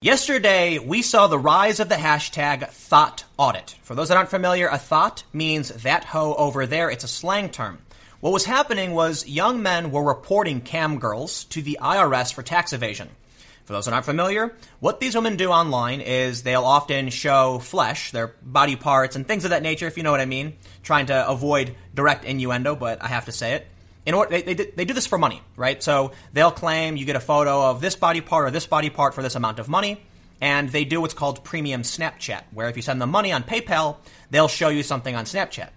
Yesterday, we saw the rise of the hashtag thot audit. For those that aren't familiar, a thot means that hoe over there. It's a slang term. What was happening was young men were reporting cam girls to the IRS for tax evasion. For those that aren't familiar, what these women do online is they'll often show flesh, their body parts, and things of that nature, if you know what I mean, trying to avoid direct innuendo, but I have to say it in order they, they, they do this for money, right? So they'll claim you get a photo of this body part or this body part for this amount of money, and they do what's called premium Snapchat, where if you send them money on PayPal, they'll show you something on Snapchat.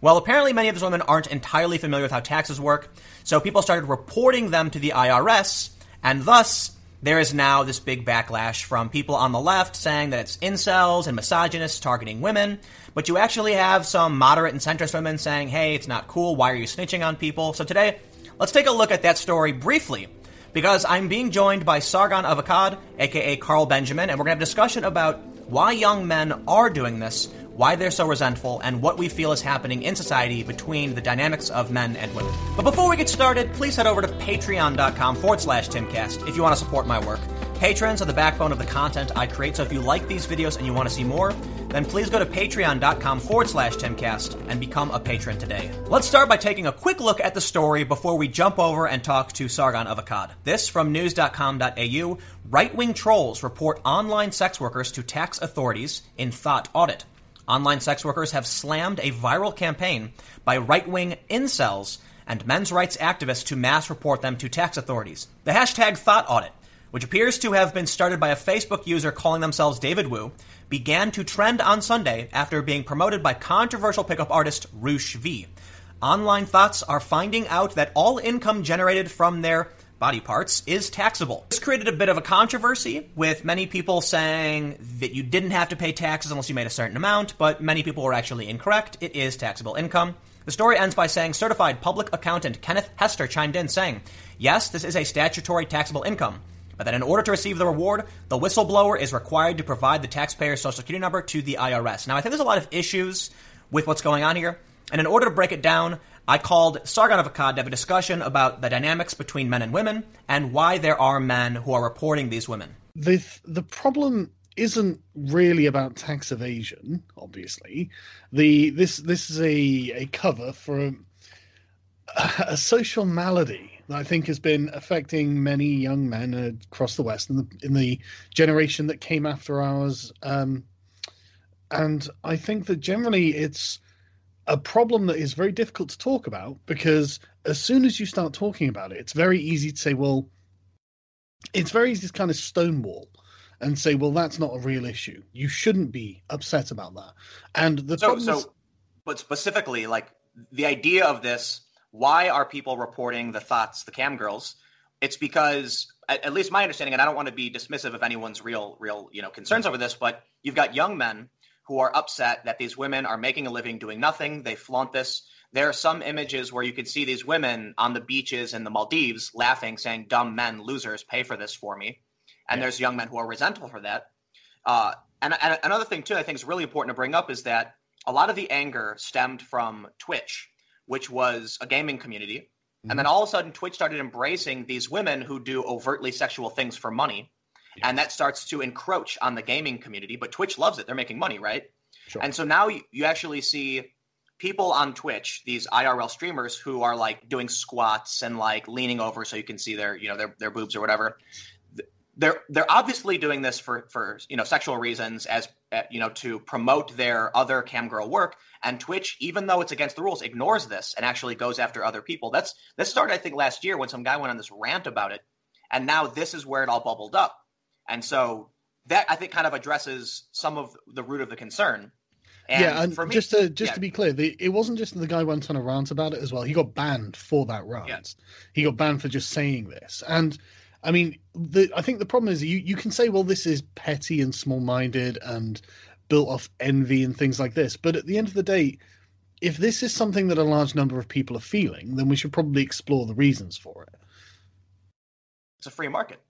Well, apparently many of these women aren't entirely familiar with how taxes work, so people started reporting them to the IRS, and thus there is now this big backlash from people on the left saying that it's incels and misogynists targeting women. But you actually have some moderate and centrist women saying, hey, it's not cool. Why are you snitching on people? So today, let's take a look at that story briefly because I'm being joined by Sargon of Akkad, aka Carl Benjamin, and we're going to have a discussion about why young men are doing this why they're so resentful, and what we feel is happening in society between the dynamics of men and women. But before we get started, please head over to patreon.com forward slash timcast if you want to support my work. Patrons are the backbone of the content I create, so if you like these videos and you want to see more, then please go to patreon.com forward slash timcast and become a patron today. Let's start by taking a quick look at the story before we jump over and talk to Sargon of Akkad. This from news.com.au. Right wing trolls report online sex workers to tax authorities in thot audit. Online sex workers have slammed a viral campaign by right wing incels and men's rights activists to mass report them to tax authorities. The hashtag Thot Audit, which appears to have been started by a Facebook user calling themselves David Wu, began to trend on Sunday after being promoted by controversial pickup artist Roosh V. Online thots are finding out that all income generated from their body parts is taxable. This created a bit of a controversy with many people saying that you didn't have to pay taxes unless you made a certain amount, but many people were actually incorrect. It is taxable income. The story ends by saying certified public accountant Kenneth Hester chimed in saying, Yes, this is a statutory taxable income, but that in order to receive the reward, the whistleblower is required to provide the taxpayer's social security number to the IRS. Now, I think there's a lot of issues with what's going on here, and in order to break it down, I called Sargon of Akkad to have a discussion about the dynamics between men and women and why there are men who are reporting these women. The the problem isn't really about tax evasion. Obviously, the this this is a a cover for a, a social malady that I think has been affecting many young men across the West in the in the generation that came after ours. Um, and I think that generally it's a problem that is very difficult to talk about because as soon as you start talking about it, it's very easy to say, well, it's very easy to kind of stonewall and say, well, that's not a real issue. You shouldn't be upset about that. And the so, so is... but specifically, like the idea of this, why are people reporting the thots, the cam girls? It's because, at, at least my understanding, and I don't want to be dismissive of anyone's real, real, you know, concerns over this, but you've got young men who are upset that these women are making a living doing nothing. They flaunt this. There are some images where you can see these women on the beaches in the Maldives laughing, saying, Dumb men, losers, pay for this for me. And yeah. there's young men who are resentful for that. Uh, and, and another thing, too, I think is really important to bring up is that a lot of the anger stemmed from Twitch, which was a gaming community. Mm-hmm. And then all of a sudden, Twitch started embracing these women who do overtly sexual things for money And that starts to encroach on the gaming community. But Twitch loves it. They're making money, right? Sure. And so now you, you actually see people on Twitch, these IRL streamers who are like doing squats and like leaning over so you can see their, you know, their, their boobs or whatever. They're they're obviously doing this for for you know sexual reasons as uh, you know to promote their other cam girl work and Twitch even though it's against the rules ignores this and actually goes after other people. That's this started I think last year when some guy went on this rant about it and now this is where it all bubbled up and so that I think kind of addresses some of the root of the concern. And yeah, and me, just to just yeah. to be clear, the, it wasn't just the guy went on a rant about it as well. He got banned for that rant. Yeah. He got banned for just saying this. And I mean, the, I think the problem is you you can say, well, this is petty and small minded and built off envy and things like this. But at the end of the day, if this is something that a large number of people are feeling, then we should probably explore the reasons for it. It's a free market.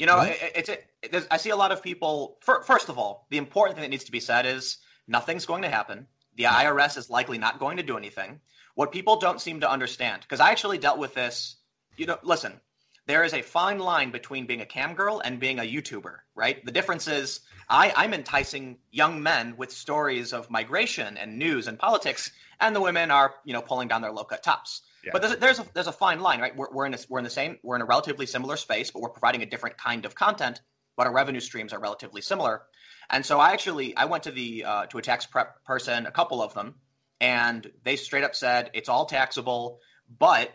You know, it, it's it, I see a lot of people. For, first of all, the important thing that needs to be said is nothing's going to happen. The IRS is likely not going to do anything. What people don't seem to understand, because I actually dealt with this. You know, listen, there is a fine line between being a cam girl and being a YouTuber, right? The difference is I, I'm enticing young men with stories of migration and news and politics, and the women are, you know, pulling down their low cut tops. Yeah. But there's a, there's a, there's a fine line, right? We're, we're in a, we're in the same we're in a relatively similar space, but we're providing a different kind of content. But our revenue streams are relatively similar. And so I actually I went to the uh, to a tax prep person, a couple of them, and they straight up said it's all taxable, but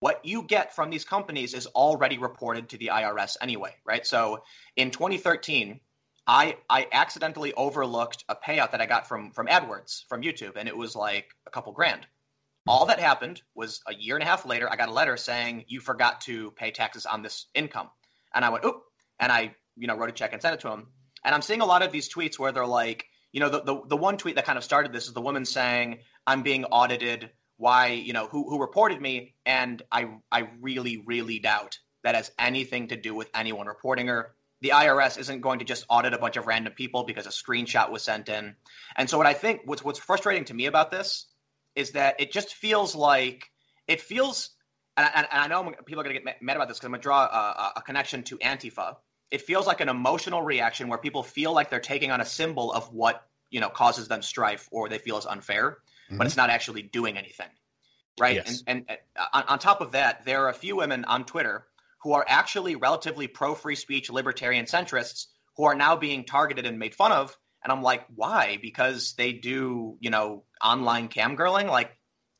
what you get from these companies is already reported to the IRS anyway, right? So in 2013, I I accidentally overlooked a payout that I got from from AdWords from YouTube, and it was like a couple grand. All that happened was a year and a half later, I got a letter saying you forgot to pay taxes on this income, and I went oop, and I you know wrote a check and sent it to him. And I'm seeing a lot of these tweets where they're like, you know, the, the, the one tweet that kind of started this is the woman saying, I'm being audited. Why, you know, who, who reported me? And I, I really, really doubt that has anything to do with anyone reporting her. The IRS isn't going to just audit a bunch of random people because a screenshot was sent in. And so what I think what's what's frustrating to me about this is that it just feels like it feels and, and, and I know people are going to get mad about this because I'm going to draw a, a, connection to Antifa, it feels like an emotional reaction where people feel like they're taking on a symbol of what you know causes them strife or they feel is unfair, mm-hmm. but it's not actually doing anything, right? Yes. And, and uh, on, on top of that, there are a few women on Twitter who are actually relatively pro free speech libertarian centrists who are now being targeted and made fun of. And I'm like, why? Because they do, you know, online cam girling. Like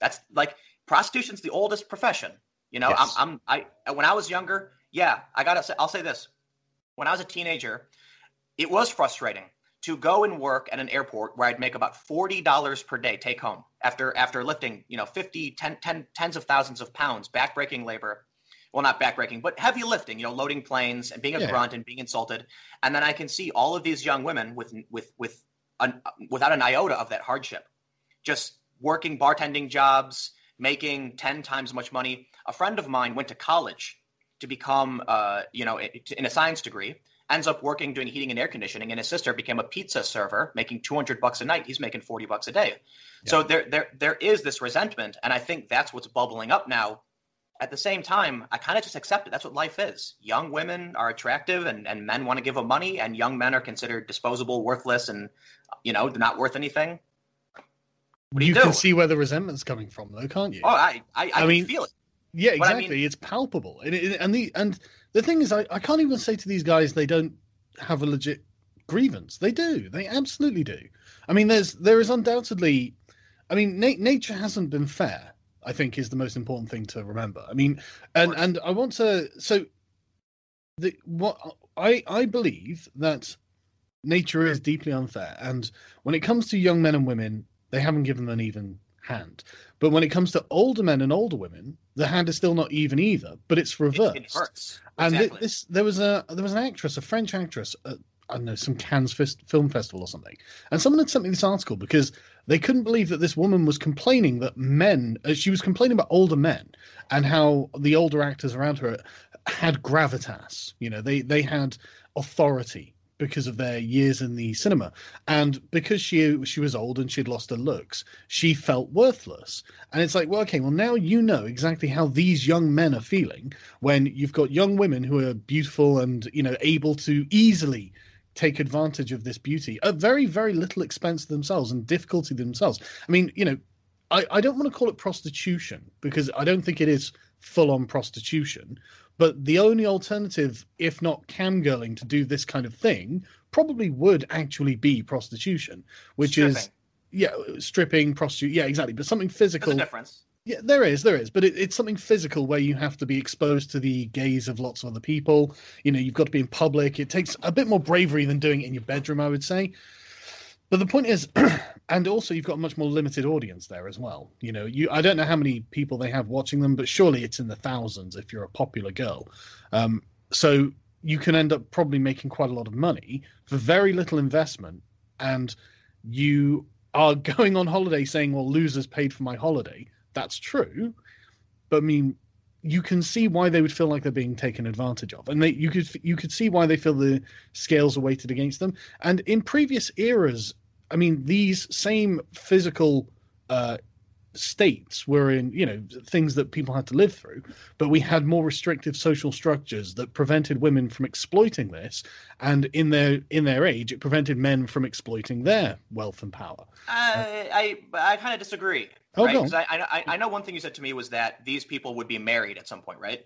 that's like prostitution's the oldest profession. You know, yes. I'm, I'm, I, when I was younger, yeah, I gotta say, I'll say this when I was a teenager, it was frustrating to go and work at an airport where I'd make about $40 per day take home after after lifting, you know, 50, 10, 10 tens of thousands of pounds, backbreaking labor. Well, not backbreaking, but heavy lifting, you know, loading planes and being a yeah. grunt and being insulted. And then I can see all of these young women with with with an, without an iota of that hardship, just working bartending jobs, making 10 times as much money. A friend of mine went to college to become, uh, you know, in a science degree, ends up working doing heating and air conditioning, and his sister became a pizza server, making 200 bucks a night. He's making 40 bucks a day. Yeah. So there, there, there is this resentment, and I think that's what's bubbling up now. At the same time, I kind of just accept it. That's what life is. Young women are attractive, and, and men want to give them money, and young men are considered disposable, worthless, and you know, they're not worth anything. What do you, you do? can see where the resentment's coming from, though, can't you? Oh, I, I, I, I mean, feel it. Yeah, exactly. I mean, it's palpable, and and the and the thing is, I, I can't even say to these guys they don't have a legit grievance. They do. They absolutely do. I mean, there's there is undoubtedly. I mean, na- nature hasn't been fair. I think is the most important thing to remember. I mean, and and I want to so the what I I believe that nature is deeply unfair, and when it comes to young men and women, they haven't given them an even hand. But when it comes to older men and older women, the hand is still not even either, but it's reversed. It, it hurts. Exactly. And this, there was a there was an actress, a French actress, at, I don't know, some Cannes Film Festival or something, and someone had sent me this article because they couldn't believe that this woman was complaining that men, uh, she was complaining about older men and how the older actors around her had gravitas. You know, they they had authority because of their years in the cinema. And because she she was old and she'd lost her looks she felt worthless. And it's like well okay well now you know exactly how these young men are feeling when you've got young women who are beautiful and you know able to easily take advantage of this beauty at very very little expense to themselves and difficulty themselves. I mean you know I, I don't want to call it prostitution because i don't think it is full on prostitution but the only alternative, if not camgirling, to do this kind of thing, probably would actually be prostitution, which stripping. is yeah, stripping, prostitute. Yeah, exactly. But something physical. There's a difference. Yeah, there is, there is, but it, it's something physical where you have to be exposed to the gaze of lots of other people. You know, you've got to be in public. It takes a bit more bravery than doing it in your bedroom, I would say. But the point is, and also you've got a much more limited audience there as well. You know, you I don't know how many people they have watching them, but surely it's in the thousands if you're a popular girl. Um, so you can end up probably making quite a lot of money for very little investment, and you are going on holiday saying, "Well, losers paid for my holiday." That's true, but I mean, you can see why they would feel like they're being taken advantage of, and they, you could you could see why they feel the scales are weighted against them. And in previous eras, I mean, these same physical uh, states were in you know things that people had to live through but we had more restrictive social structures that prevented women from exploiting this and in their in their age it prevented men from exploiting their wealth and power I I, I kind of disagree. Oh, right? I, I I know one thing you said to me was that these people would be married at some point, right?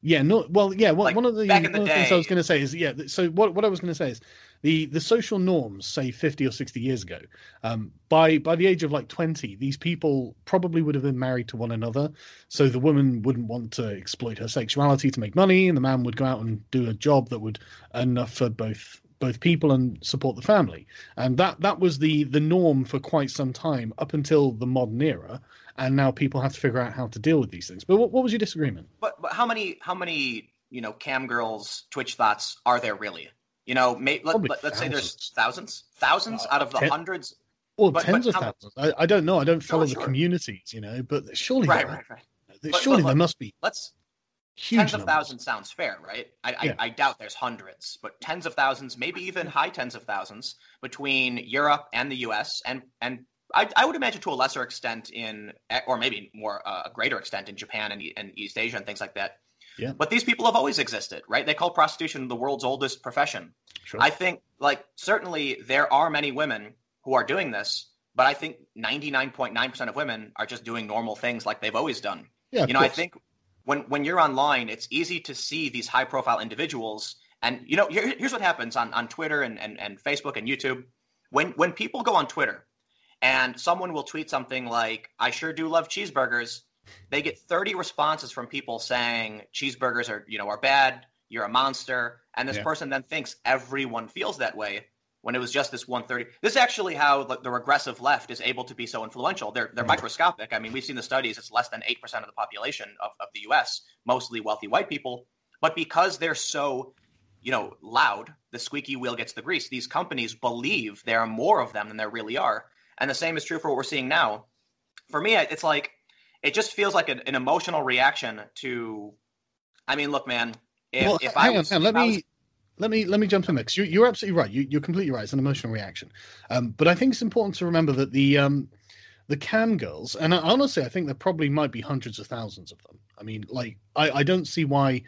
Yeah, no. Well, yeah. One, Like, one of the, back in one the of the things I was going to say is, yeah. So what what I was going to say is, the the social norms, say fifty or sixty years ago, um, by by the age of like twenty, these people probably would have been married to one another. So the woman wouldn't want to exploit her sexuality to make money, and the man would go out and do a job that would earn enough for both both people and support the family. And that that was the the norm for quite some time up until the modern era. And now people have to figure out how to deal with these things. But what, what was your disagreement? But but how many how many you know cam girls Twitch thots are there really? You know, may, let, us say there's thousands, thousands uh, out of the ten- hundreds. Or But- tens but of how- thousands. I, I don't know. I don't oh, follow the sure. communities, you know. But surely, Right, there, right, right. But- surely there must be Let's huge tens of numbers. thousands sounds fair, right? I, Yeah. I, I doubt there's hundreds, but tens of thousands, maybe even high tens of thousands between Europe and the U.S. and and I, I would imagine to a lesser extent in, or maybe more uh, a greater extent in Japan and, and East Asia and things like that. Yeah. But these people have always existed, right? They call prostitution the world's oldest profession. Sure. I think, like, certainly there are many women who are doing this, but I think 99.9% of women are just doing normal things like they've always done yeah, you know, I think when when you're online, it's easy to see these high profile individuals. And you know, here, here's what happens on, on Twitter and, and, and Facebook and YouTube. When when people go on Twitter and someone will tweet something like, I sure do love cheeseburgers, they get 30 responses from people saying cheeseburgers are, you know, are bad, you're a monster. And this Yeah. person then thinks everyone feels that way when it was just this 130. This is actually how the, the regressive left is able to be so influential. They're they're Mhm. microscopic. I mean, we've seen the studies; it's less than eight percent of the population of, of the U.S., mostly wealthy white people. But because they're so, you know, loud, the squeaky wheel gets the grease. These companies believe there are more of them than there really are, and the same is true for what we're seeing now. For me, it's like it just feels like an, an emotional reaction to. I mean, look, man. If, well, if I was, on. Let me let me let me jump in there 'cause you, you're absolutely right. You, you're completely right. It's an emotional reaction. Um, but I think it's important to remember that the um, the cam girls, and I, honestly, I think there probably might be hundreds of thousands of them. I mean, like, I, I don't see why.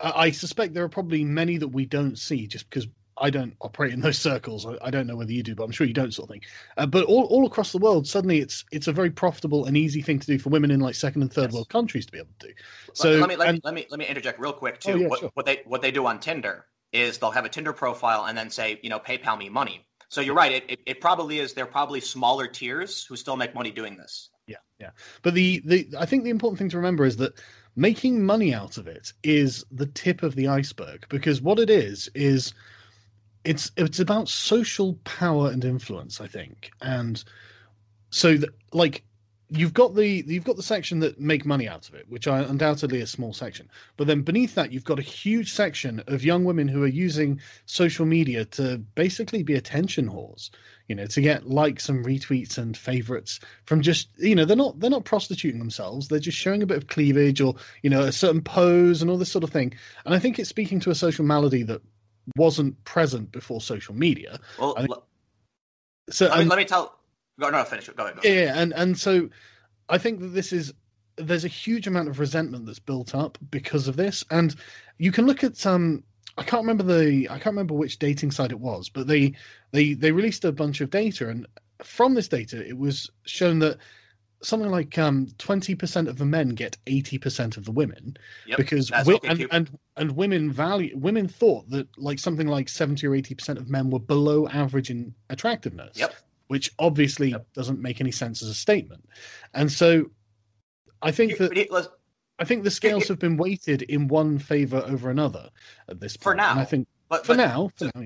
I, I suspect there are probably many that we don't see just because I don't operate in those circles. I, I don't know whether you do, but I'm sure you don't, sort of thing. Uh, but all, all across the world, suddenly it's it's a very profitable and easy thing to do for women in like second and third Yes. world countries to be able to do. So let me let, and- me let me let me interject real quick Oh, too. yeah, what, sure. what they what they do on Tinder is they'll have a Tinder profile and then say, you know, PayPal me money. So you're right. It, it, it probably is. They're probably smaller tiers who still make money doing this. Yeah, yeah. But the the I think the important thing to remember is that making money out of it is the tip of the iceberg because what it is is it's it's about social power and influence, I think. And so that like you've got the you've got the section that make money out of it, which are undoubtedly a small section. But then beneath that, you've got a huge section of young women who are using social media to basically be attention whores. You know, to get likes and retweets and favorites from just you know they're not they're not prostituting themselves. They're just showing a bit of cleavage or you know a certain pose and all this sort of thing. And I think it's speaking to a social malady that wasn't present before social media. Well, I l- So let, me, and- let me tell. Go, no, finish it. Go ahead. Go yeah, ahead. yeah, and and so I think that this is there's a huge amount of resentment that's built up because of this, and you can look at um I can't remember the I can't remember which dating site it was, but they they they released a bunch of data, and from this data, it was shown that something like um 20% of the men get 80% of the women Yep, because wi- and, and and women value women thought that like something like 70 or 80% of men were below average in attractiveness Yep. which obviously Yep. doesn't make any sense as a statement. And so I think that here- I think the scales have been weighted in one favor over another at this point. For And I think but, for but- now, for now, yeah.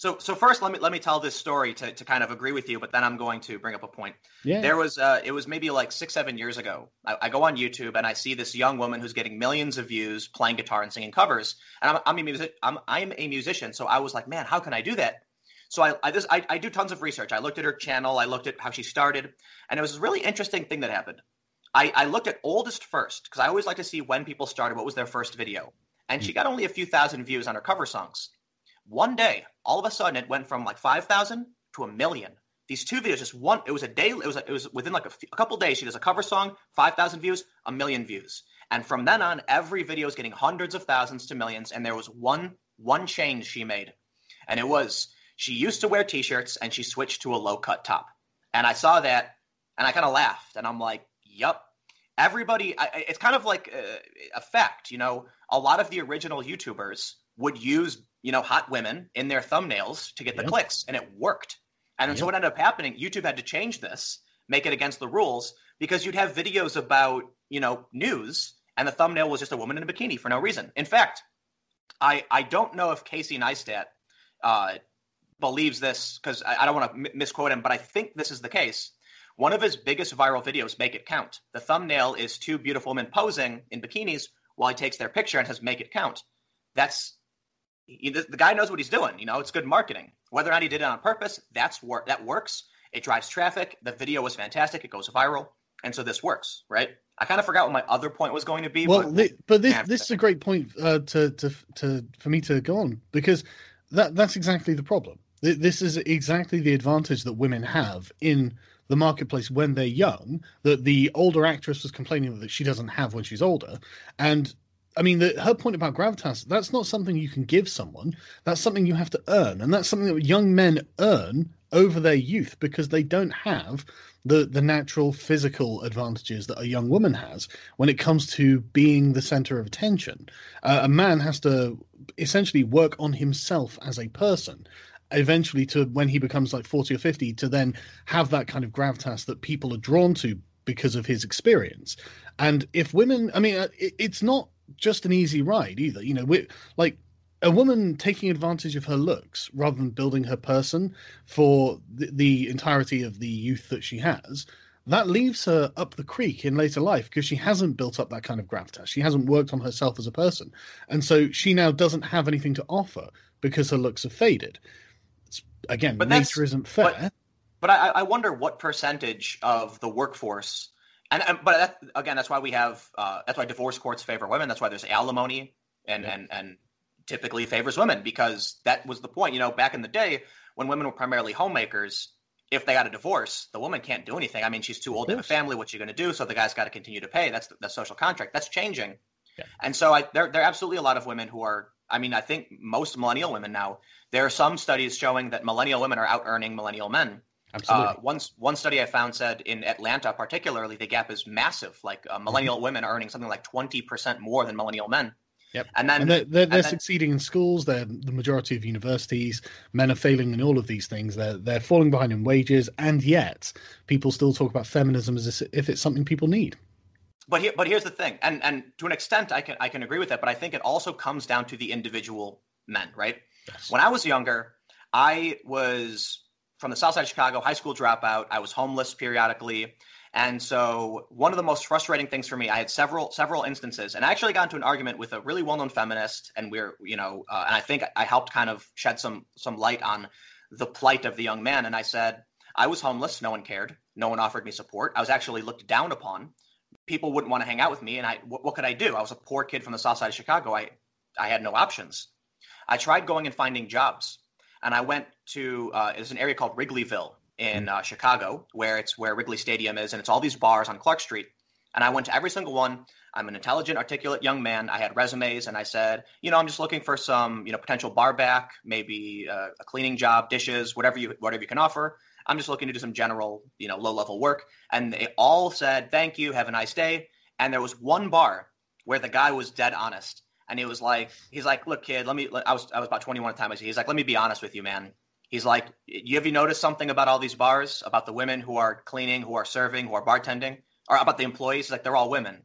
So, so first, let me let me tell this story to, to kind of agree with you, but then I'm going to bring up a point. Yeah. There was, uh, it was maybe like six, seven years ago. I, I go on YouTube and I see this young woman who's getting millions of views playing guitar and singing covers. And I'm, I'm a music, I'm, I'm a musician, so I was like, man, how can I do that? So I, I, just, I, I do tons of research. I looked at her channel, I looked at how she started, and it was a really interesting thing that happened. I, I looked at oldest first because I always like to see when people started, what was their first video, and she got only a few thousand views on her cover songs. One day, all of a sudden, it went from like five thousand to a million. these two videos, just one. It was a day. It was it was within like a, a couple days. She does a cover song, five thousand views, a million views, and from then on, every video is getting hundreds of thousands to millions. And there was one one change she made, and it was she used to wear t-shirts and she switched to a low cut top. And I saw that, and I kind of laughed, and I'm like, "Yup." Everybody, I, it's kind of like a, a fact, you know. A lot of the original YouTubers would use, you know, hot women in their thumbnails to get the Yep. clicks, and it worked. And so what ended up happening, YouTube had to change this, make it against the rules, because you'd have videos about, you know, news, and the thumbnail was just a woman in a bikini for no reason. In fact, I I don't know if Casey Neistat uh, believes this because I, I don't want to m- misquote him, but I think this is the case. One of his biggest viral videos, "Make It Count," the thumbnail is two beautiful women posing in bikinis while he takes their picture and says "Make It Count." That's he, the the guy knows what he's doing. You know, it's good marketing. Whether or not he did it on purpose, that's work. That works. It drives traffic. The video was fantastic. It goes viral, and so this works, right? I kind of forgot what my other point was going to be. Well, but but this this is a great point uh, to to to for me to go on because that that's exactly the problem. This is exactly the advantage that women have in the marketplace when they're young that the older actress was complaining that she doesn't have when she's older, and I mean, the, her point about gravitas, that's not something you can give someone. That's something you have to earn. And that's something that young men earn over their youth because they don't have the, the natural physical advantages that a young woman has when it comes to being the center of attention. Uh, a man has to essentially work on himself as a person eventually to when he becomes like 40 or 50 to then have that kind of gravitas that people are drawn to because of his experience and if women i mean uh, it, it's not just an easy ride either you know we like a woman taking advantage of her looks rather than building her person for the, the entirety of the youth that she has that leaves her up the creek in later life because she hasn't built up that kind of gravitas. She hasn't worked on herself as a person. And so she now doesn't have anything to offer because her looks have faded. It's, again But nature isn't fair. but- But I, I wonder what percentage of the workforce, and, and but that, again, that's why we have uh, that's why divorce courts favor women. That's why there's alimony, and Yeah. and and typically favors women because that was the point. You know, back in the day when women were primarily homemakers, if they got a divorce, the woman can't do anything. I mean, she's too old to have a family. What's she going to do? So the guy's got to continue to pay. That's the, the social contract. That's changing. Yeah. And so I, there, there are absolutely a lot of women who are. I mean, I think most millennial women now. There are some studies showing that millennial women are out earning millennial men. Absolutely Uh, one one study I found said in Atlanta, particularly, the gap is massive. Like uh, millennial women are earning something like twenty percent more than millennial men. Yep. And then and they're, they're, they're then- succeeding in schools. They're the majority of universities. Men are failing in all of these things. They're they're falling behind in wages, and yet people still talk about feminism as if it's something people need. But here, but here's the thing, and and to an extent, I can I can agree with that. But I think it also comes down to the individual men, right? Yes. When I was younger, I was from the south side of Chicago, high school dropout. I was homeless periodically. And so one of the most frustrating things for me, I had several several instances, and I actually got into an argument with a really well-known feminist, and we're you know, uh, and I think I helped kind of shed some some light on the plight of the young man. And I said I was homeless, no one cared, no one offered me support. I was actually looked down upon. People wouldn't want to hang out with me, and I what could I do? I was a poor kid from the south side of Chicago. I I had no options. I tried going and finding jobs, and I went to uh, it's an area called Wrigleyville in uh, Chicago, where it's where Wrigley Stadium is, and it's all these bars on Clark Street. And I went to every single one. I'm an intelligent, articulate young man. I had resumes, and I said, you know, I'm just looking for some, you know, potential bar back, maybe uh, a cleaning job, dishes, whatever you whatever you can offer. I'm just looking to do some general, you know, low level work. And they all said, thank you, have a nice day. And there was one bar where the guy was dead honest and he was like, he's like, look, kid, let me. I was I was about 21 at the time. He's like, let me be honest with you, man. He's like, you have you noticed something about all these bars, about the women who are cleaning, who are serving, who are bartending, or about the employees? He's like, they're all women,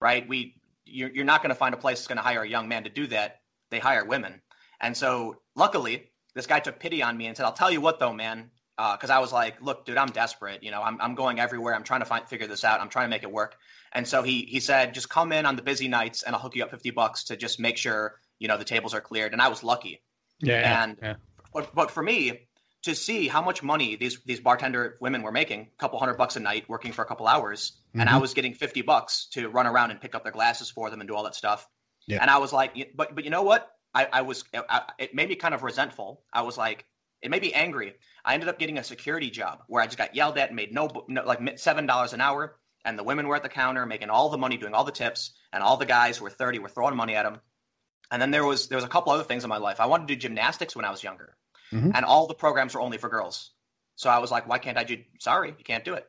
right? We, you're, you're not going to find a place that's going to hire a young man to do that. They hire women, and so luckily, this guy took pity on me and said, "I'll tell you what, though, man." Because I was like, "Look, dude, I'm desperate. You know, I'm I'm going everywhere. I'm trying to find figure this out. I'm trying to make it work." And so he he said, "Just come in on the busy nights, and I'll hook you up fifty bucks to just make sure you know the tables are cleared." And I was lucky. Yeah, And- yeah. But but for me to see how much money these these bartender women were making, a couple hundred bucks a night, working for a couple hours, and I Mhm. was getting fifty bucks to run around and pick up their glasses for them and do all that stuff. Yeah. And I was like, but but you know what? I, I was I, it made me kind of resentful. I was like, It made me angry. I ended up getting a security job where I just got yelled at and made no, no like seven dollars an hour, and the women were at the counter making all the money, doing all the tips, and all the guys who were thirty were throwing money at them. And then there was there was a couple other things in my life. I wanted to do gymnastics when I was younger, mm-hmm. and all the programs were only for girls. So I was like, why can't I do? Sorry, you can't do it.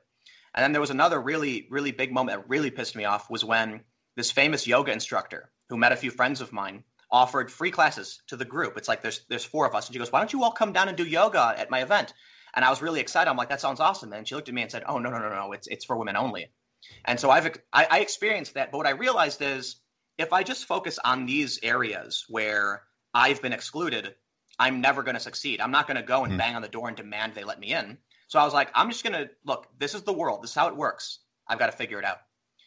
And then there was another really really big moment that really pissed me off was when this famous yoga instructor who met a few friends of mine offered free classes to the group. It's like there's there's four of us, and she goes, "Why don't you all come down and do yoga at my event?" And I was really excited. I'm like, "That sounds awesome." And she looked at me and said, "Oh no no no no, it's it's for women only." And so I've I, I experienced that, but what I realized is if I just focus on these areas where I've been excluded, I'm never going to succeed. I'm not going to go and mm. bang on the door and demand they let me in. So I was like, I'm just going to look. This is the world. This is how it works. I've got to figure it out.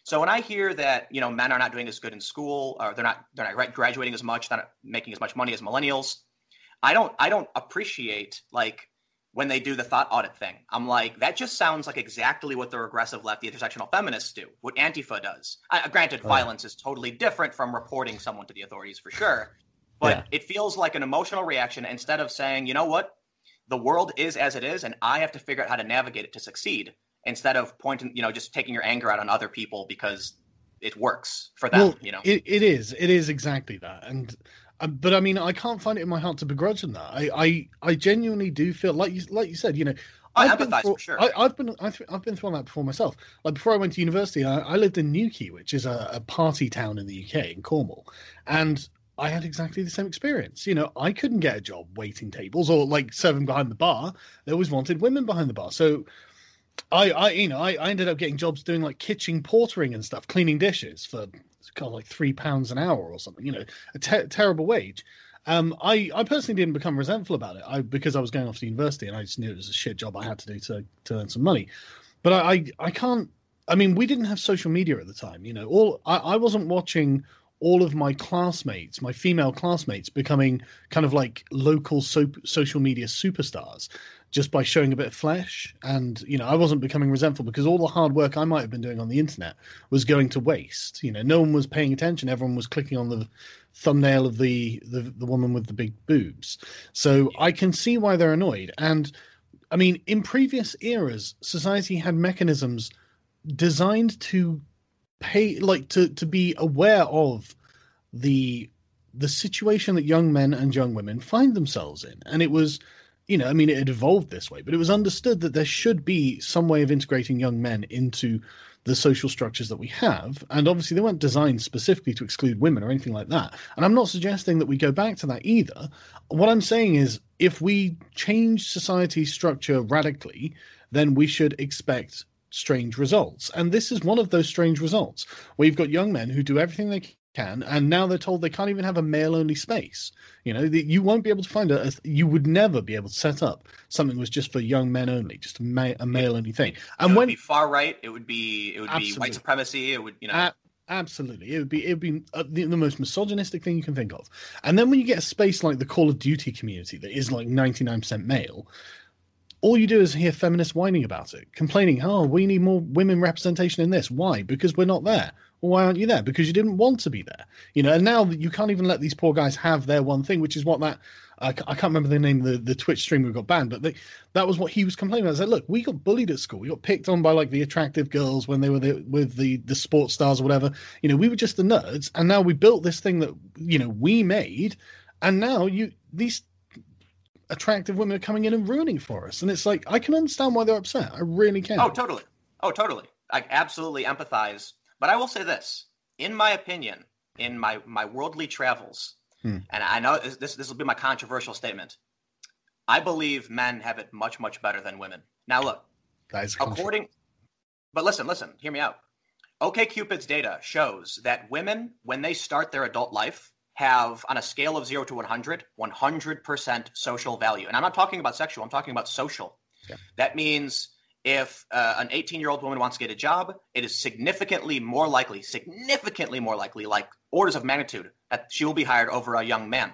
So when I hear that you know men are not doing as good in school, or they're not they're not graduating as much, they're not making as much money as millennials, I don't I don't appreciate like when they do the thot audit thing. I'm like that just sounds like exactly what the regressive left, the intersectional feminists do, what Antifa does. I, granted, oh. violence is totally different from reporting someone to the authorities for sure, but yeah. it feels like an emotional reaction instead of saying, you know what, the world is as it is, and I have to figure out how to navigate it to succeed instead of pointing, you know, just taking your anger out on other people because it works for them. Well, you know, it, it is. It is exactly that. And uh, but I mean, I can't find it in my heart to begrudge them that. I, I, I genuinely do feel like you, like you said, you know, I I've been through, for sure. I, have been, I've, I've been through that before myself. Like before I went to university, I, I lived in Newquay, which is a, a, party town in the UK in Cornwall, and I had exactly the same experience. You know, I couldn't get a job waiting tables or like serving behind the bar. They always wanted women behind the bar. So I, I you know, I, I ended up getting jobs doing like kitchen portering and stuff, cleaning dishes for kind of like three pounds an hour or something. You know, a te- terrible wage. Um, I, I personally didn't become resentful about it. I because I was going off to university and I just knew it was a shit job I had to do to to earn some money. But I, I, I can't. I mean, we didn't have social media at the time. You know, all I, I wasn't watching all of my classmates, my female classmates, becoming kind of like local so- social media superstars just by showing a bit of flesh. And, you know, I wasn't becoming resentful because all the hard work I might have been doing on the internet was going to waste. You know, no one was paying attention. Everyone was clicking on the thumbnail of the, the, the woman with the big boobs. So I can see why they're annoyed. And I mean, in previous eras, society had mechanisms designed to pay, like, to, to be aware of the the situation that young men and young women find themselves in. And it was you know, I mean, it evolved this way, but it was understood that there should be some way of integrating young men into the social structures that we have. And obviously, they weren't designed specifically to exclude women or anything like that. And I'm not suggesting that we go back to that either. What I'm saying is, if we change society's structure radically, then we should expect strange results. And this is one of those strange results where you've got young men who do everything they can, and now they're told they can't even have a male only space. You know, the, you won't be able to find a, a, You would never be able to set up something that was just for young men only, just a, ma- a male only thing. And it when be far right, it would be it would absolutely. be white supremacy. It would you know. Absolutely, it would be it would be uh, the, the, most misogynistic thing you can think of. And then when you get a space like the Call of Duty community that is like ninety nine percent male, all you do is hear feminists whining about it, complaining, "Oh, we need more women representation in this." Why? Because we're not there. Well, why aren't you there? Because you didn't want to be there. You know, and now you can't even let these poor guys have their one thing, which is what that I, can't remember the name of the, the Twitch streamer got banned, but they, that was what he was complaining about. I said, look, we got bullied at school. We got picked on by like the attractive girls when they were with the the sports stars or whatever. You know, we were just the nerds, and now we built this thing that you know we made, and now you these attractive women are coming in and ruining for us. And it's like I can understand why they're upset. I really can. Oh, totally. Oh, totally. I absolutely empathize but I will say this: in my opinion, in my my worldly travels, hmm. and I know this this will be my controversial statement. I believe men have it much much better than women. Now look, Guys, according, but listen, listen, hear me out. OkCupid's data shows that women, when they start their adult life, have on a scale of zero to 100, 100% social value. And I'm not talking about sexual, I'm talking about social. Yeah. That means if uh, an 18 year old woman wants to get a job, it is significantly more likely, significantly more likely, like orders of magnitude, that she will be hired over a young man.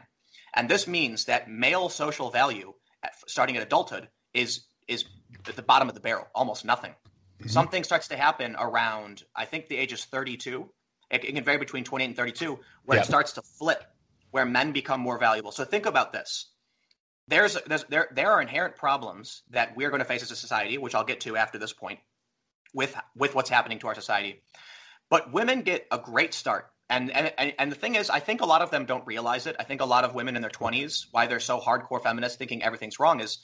And this means that male social value, at, starting at adulthood, is is at the bottom of the barrel, almost nothing. Mm-hmm. Something starts to happen around, I think, the age is 32. It, it can vary between 28 and 32, where yeah. it starts to flip, where men become more valuable. So think about this there's, there's there there are inherent problems that we're going to face as a society, which I'll get to after this point, with with what's happening to our society. But women get a great start. And, and and the thing is, I think a lot of them don't realize it. I think a lot of women in their 20s, why they're so hardcore feminists, thinking everything's wrong, is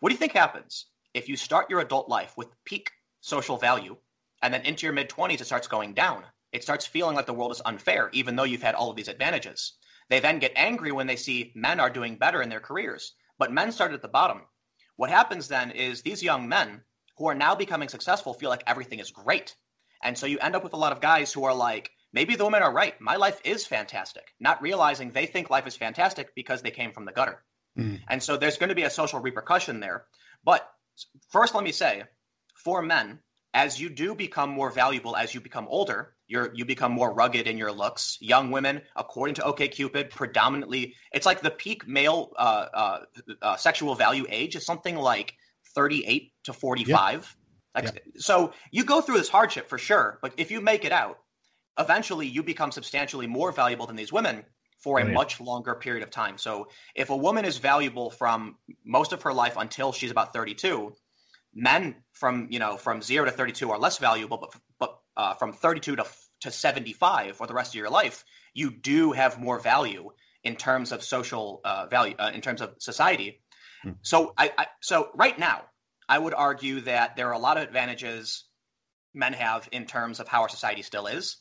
what do you think happens if you start your adult life with peak social value, and then into your mid 20s it starts going down? It starts feeling like the world is unfair, even though you've had all of these advantages. They then get angry when they see men are doing better in their careers, but men start at the bottom. What happens then is these young men who are now becoming successful feel like everything is great. And so you end up with a lot of guys who are like, maybe the women are right. My life is fantastic, not realizing they think life is fantastic because they came from the gutter. Mm. And so there's going to be a social repercussion there. But first, let me say for men, as you do become more valuable as you become older, you're you become more rugged in your looks. Young women, according to OkCupid, predominantly it's like the peak male uh, uh, uh, sexual value age is something like 38 to 45. Like, yeah. So you go through this hardship for sure, but if you make it out, eventually you become substantially more valuable than these women for a oh, yeah. much longer period of time. So if a woman is valuable from most of her life until she's about 32, men from you know from 0 to 32 are less valuable but uh, from 32 to to 75 for the rest of your life, you do have more value in terms of social uh, value uh, in terms of society. Hmm. So I, I so right now I would argue that there are a lot of advantages men have in terms of how our society still is.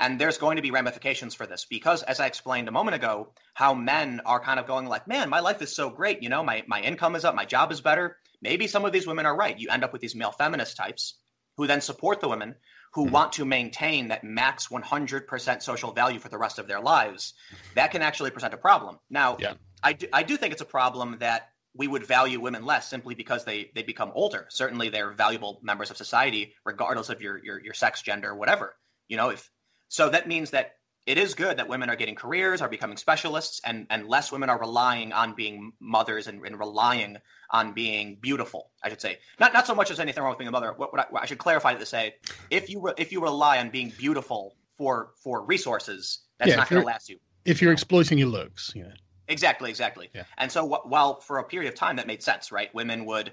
And there's going to be ramifications for this because, as I explained a moment ago, how men are kind of going like, man, my life is so great. You know, my, my income is up, my job is better. Maybe some of these women are right. You end up with these male feminist types who then support the women who mm-hmm. want to maintain that max 100% social value for the rest of their lives. That can actually present a problem. Now, yeah. I, do, I do think it's a problem that we would value women less simply because they they become older. Certainly, they're valuable members of society, regardless of your your, your sex, gender, whatever. You know, if so, that means that it is good that women are getting careers, are becoming specialists, and, and less women are relying on being mothers and, and relying on being beautiful. I should say not not so much as anything wrong with being a mother. What, what I, I, should clarify to say, if you re, if you rely on being beautiful for for resources, that's yeah, not going to last you. If you're exploiting your looks, yeah. Exactly, exactly. Yeah. And so, while for a period of time that made sense, right? Women would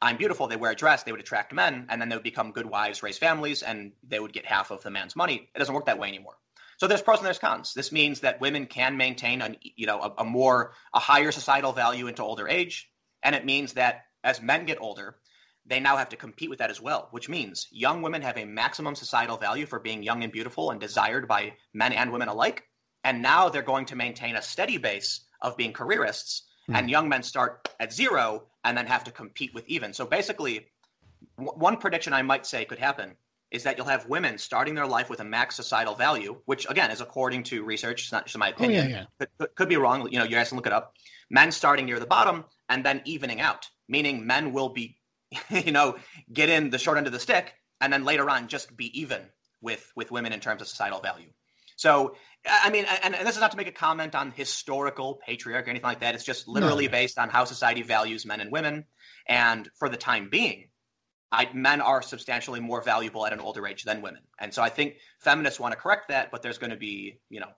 I'm beautiful. They wear a dress. They would attract men, and then they would become good wives, raise families, and they would get half of the man's money. It doesn't work that way anymore. So there's pros and there's cons. This means that women can maintain a you know a, a more a higher societal value into older age, and it means that as men get older, they now have to compete with that as well. Which means young women have a maximum societal value for being young and beautiful and desired by men and women alike, and now they're going to maintain a steady base of being careerists mm. and young men start at zero and then have to compete with even. So basically, w- one prediction I might say could happen is that you'll have women starting their life with a max societal value, which again is according to research, it's not just my oh, opinion. Oh, yeah, yeah. Could, could, be wrong. You know, you guys can look it up. Men starting near the bottom and then evening out, meaning men will be, you know, get in the short end of the stick and then later on just be even with with women in terms of societal value. So I mean, and, and, this is not to make a comment on historical patriarchy or anything like that. It's just literally no. based on how society values men and women. And for the time being, I, men are substantially more valuable at an older age than women. And so I think feminists want to correct that, but there's going to be, you know,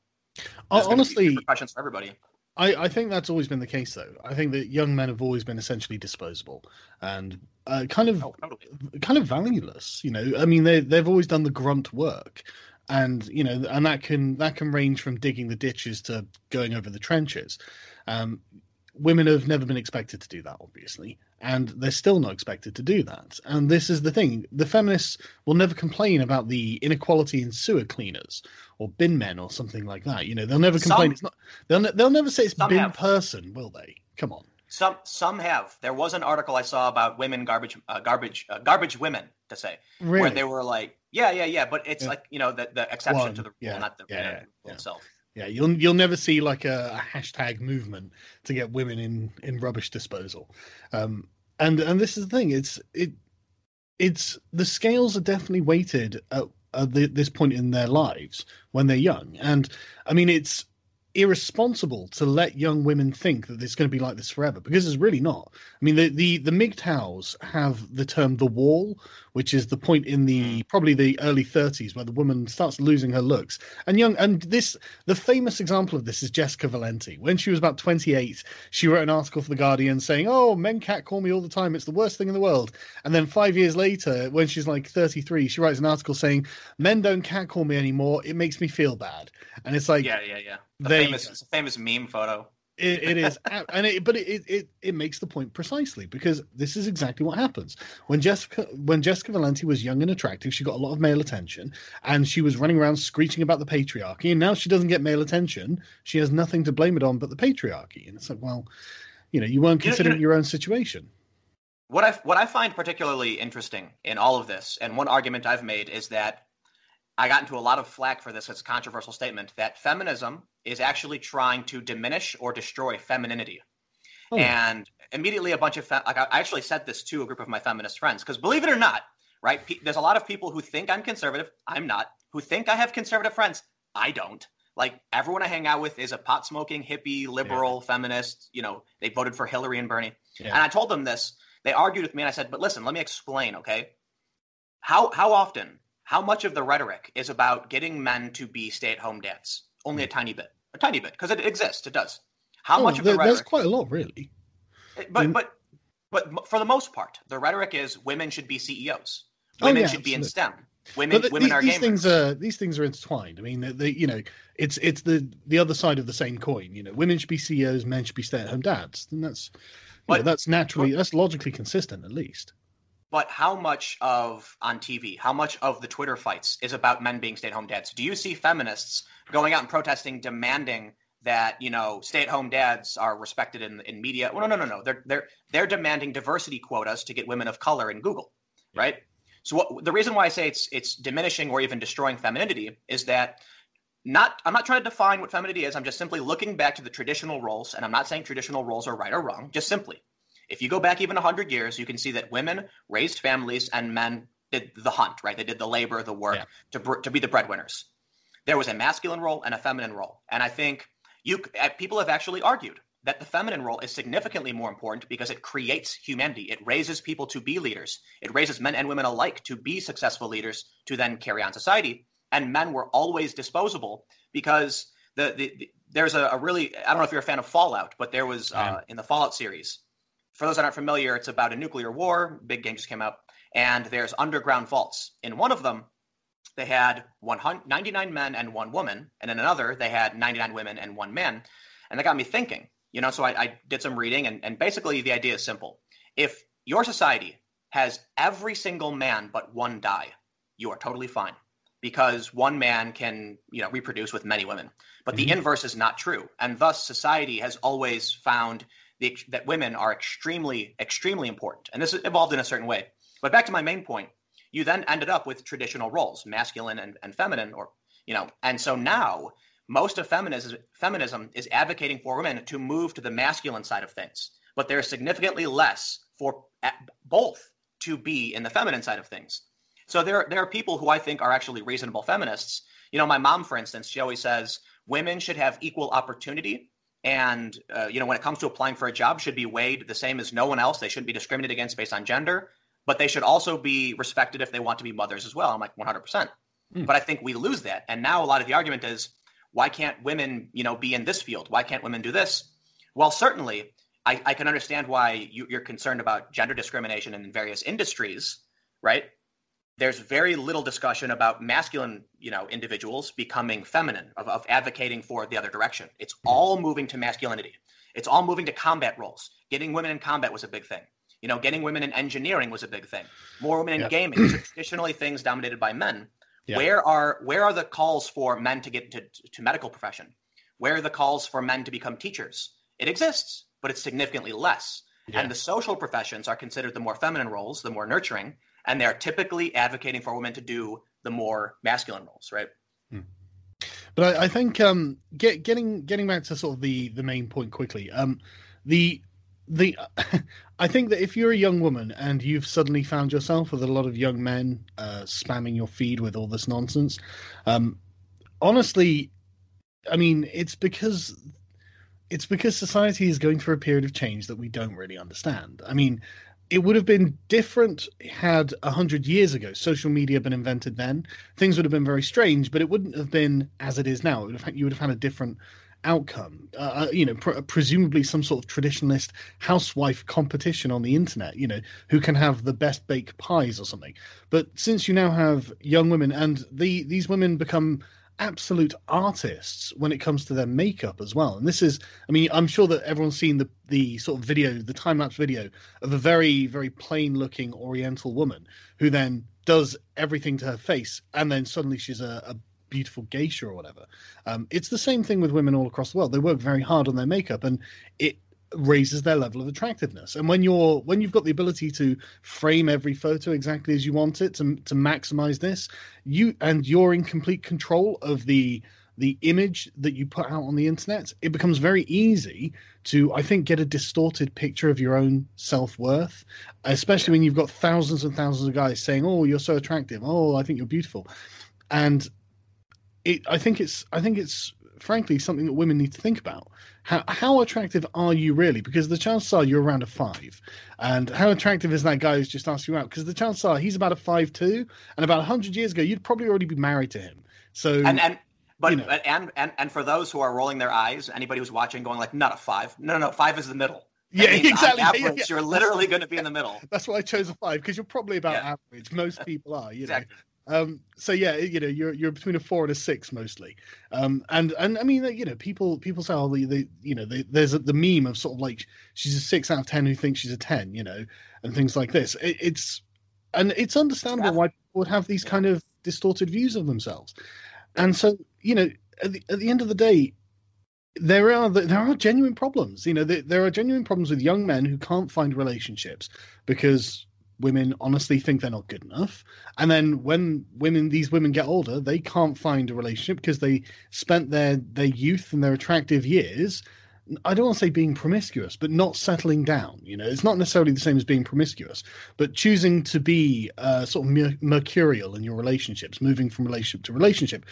honestly, questions for everybody. I, I think that's always been the case, though. I think that young men have always been essentially disposable and uh, kind of, oh, totally. kind of valueless. You know, I mean, they they've always done the grunt work and you know and that can that can range from digging the ditches to going over the trenches um, women have never been expected to do that obviously and they're still not expected to do that and this is the thing the feminists will never complain about the inequality in sewer cleaners or bin men or something like that you know they'll never complain some, it's not they'll, they'll never say it's bin have. person will they come on some some have. There was an article I saw about women garbage uh, garbage uh, garbage women to say really? where they were like, yeah, yeah, yeah, but it's yeah. like you know the the exception to the rule, yeah. not the yeah, itself. Yeah, you'll you'll never see like a, a, hashtag movement to get women in in rubbish disposal, um, and and this is the thing. It's it it's the scales are definitely weighted at, at the, this point in their lives when they're young, and I mean it's irresponsible to let young women think that it's going to be like this forever because it's really not. I mean, the the the MGTOWs have the term the wall, which is the point in the mm. probably the early 30s where the woman starts losing her looks. And young and this the famous example of this is Jessica Valenti. When she was about 28, she wrote an article for the Guardian saying, "Oh, men cat call me all the time. It's the worst thing in the world." And then 5 years later, when she's like 33, she writes an article saying, "Men don't cat call me anymore. It makes me feel bad." And it's like Yeah, yeah, yeah. The famous it's a famous meme photo. It, it is, and it, but it, it it makes the point precisely because this is exactly what happens when Jessica when Jessica Valenti was young and attractive, she got a lot of male attention, and she was running around screeching about the patriarchy. And now she doesn't get male attention; she has nothing to blame it on but the patriarchy. And it's like, well, you know, you weren't considering you know, you know, your own situation. What I what I find particularly interesting in all of this, and one argument I've made is that I got into a lot of flack for this as a controversial statement that feminism is actually trying to diminish or destroy femininity. Oh. And immediately, a bunch of fe- like I actually said this to a group of my feminist friends because believe it or not, right? Pe- there's a lot of people who think I'm conservative. I'm not. Who think I have conservative friends. I don't. Like everyone I hang out with is a pot smoking hippie, liberal, yeah. feminist. You know, they voted for Hillary and Bernie. Yeah. And I told them this. They argued with me, and I said, "But listen, let me explain, okay? How how often how much of the rhetoric is about getting men to be stay-at-home dads? Only a tiny bit, a tiny bit, because it exists. It does. How oh, much of the rhetoric? There's quite a lot, really. Eh, but mm. but but for the most part, the rhetoric is women should be CEOs. Oh, women oh, yeah, should absolutely. be in STEM. Women, the, women these, are these gamers. things are these things are intertwined. I mean, the, you know, it's it's the the other side of the same coin. You know, women should be CEOs, men should be stay-at-home dads, and that's but, know, that's naturally but, that's logically consistent, at least but how much of on TV, how much of the Twitter fights is about men being stay-at-home dads? Do you see feminists going out and protesting, demanding that you know stay-at-home dads are respected in in media? Well, no, no, no, no. They're they're they're demanding diversity quotas to get women of color in Google, right? So what, the reason why I say it's it's diminishing or even destroying femininity is that not I'm not trying to define what femininity is. I'm just simply looking back to the traditional roles, and I'm not saying traditional roles are right or wrong. Just simply if you go back even 100 years, you can see that women raised families and men did the hunt, right? They did the labor, the work yeah. to, to be the breadwinners. There was a masculine role and a feminine role. And I think you uh, people have actually argued that the feminine role is significantly more important because it creates humanity. It raises people to be leaders. It raises men and women alike to be successful leaders to then carry on society. And men were always disposable because the, the, the there's a, a, really I don't know if you're a fan of Fallout, but there was uh, in the Fallout series for those that aren't familiar, it's about a nuclear war. Big game just came out, and there's underground vaults. In one of them, they had 99 men and one woman, and in another, they had 99 women and one man. And that got me thinking, you know, so I, I did some reading, and, and basically the idea is simple. If your society has every single man but one die, you are totally fine because one man can, you know, reproduce with many women. But mm-hmm. the inverse is not true. And thus society has always found the, that women are extremely, extremely important. And this is evolved in a certain way. But back to my main point, you then ended up with traditional roles, masculine and, and feminine, or, you know, and so now most of feminism, feminism is advocating for women to move to the masculine side of things. But there's significantly less for both to be in the feminine side of things. So there, there are people who I think are actually reasonable feminists. You know, my mom, for instance, she always says women should have equal opportunity and uh, you know when it comes to applying for a job should be weighed the same as no one else. They shouldn't be discriminated against based on gender but they should also be respected if they want to be mothers as well. I'm like 100% mm. but i think we lose that. And now a lot of the argument is why can't women you know be in this field? Why can't women do this? Well certainly i, I can understand why you, you're concerned about gender discrimination in various industries right there's very little discussion about masculine, you know, individuals becoming feminine, of, of advocating for the other direction. It's all moving to masculinity. It's all moving to combat roles. Getting women in combat was a big thing. You know, getting women in engineering was a big thing. More women in gaming. These are traditionally things dominated by men. Where are where are the calls for men to get to, to medical profession? Where are the calls for men to become teachers? It exists, but it's significantly less. Yeah. And the social professions are considered the more feminine roles, the more nurturing, and they're typically advocating for women to do the more masculine roles, right? Hmm. But I, I think um, get, getting getting back to sort of the the main point quickly, um, the the I think that if you're a young woman and you've suddenly found yourself with a lot of young men uh, spamming your feed with all this nonsense, um, honestly, I mean, it's because it's because society is going through a period of change that we don't really understand. I mean, it would have been different had a hundred years ago social media been invented then. Things would have been very strange, but it wouldn't have been as it is now. It would have, you would have had a different outcome. Uh, uh you know, pr- presumably some sort of traditionalist housewife competition on the internet. You know, who can have the best baked pies or something. But since you now have young women, and the these women become absolute artists when it comes to their makeup as well. And this is, I mean, I'm sure that everyone's seen the the sort of video, the time lapse video of a very very plain looking Oriental woman who then does everything to her face, and then suddenly she's a, a beautiful geisha or whatever. Um, it's the same thing with women all across the world. They work very hard on their makeup, and it raises their level of attractiveness. And when you're when you've got the ability to frame every photo exactly as you want it to to maximize this, you and you're in complete control of the the image that you put out on the internet, it becomes very easy to, I think, get a distorted picture of your own self worth, especially when you've got thousands and thousands of guys saying, "Oh, you're so attractive. Oh, I think you're beautiful," and it. I think it's. I think it's frankly something that women need to think about. How how attractive are you really? Because the chances are you're around a five, and how attractive is that guy who's just asked you out? Because the chances are he's about a five two, and about hundred years ago you'd probably already be married to him. So and and but you know. and and and for those who are rolling their eyes, anybody who's watching going like, not a five. No, no, no, five is the middle. yeah, exactly. Average, yeah, yeah. You're literally going to be in the middle. That's why I chose a five because you're probably about yeah. average. Most people are, you exactly. know. Um, so yeah, you know, you're you're between a four and a six mostly, um, and and I mean, you know, people people say, oh, they, they you know, there's the meme of sort of like she's a six out of ten who thinks she's a ten, you know, and things like this. It, it's and it's understandable why people would have these kind of distorted views of themselves, and so you know, at the, at the end of the day, there are there are genuine problems. You know, there are genuine problems with young men who can't find relationships because women honestly think they're not good enough and then when women these women get older they can't find a relationship because they spent their their youth and their attractive years I don't want to say being promiscuous, but not settling down. You know, it's not necessarily the same as being promiscuous, but choosing to be uh, sort of mercurial in your relationships, moving from relationship to relationship.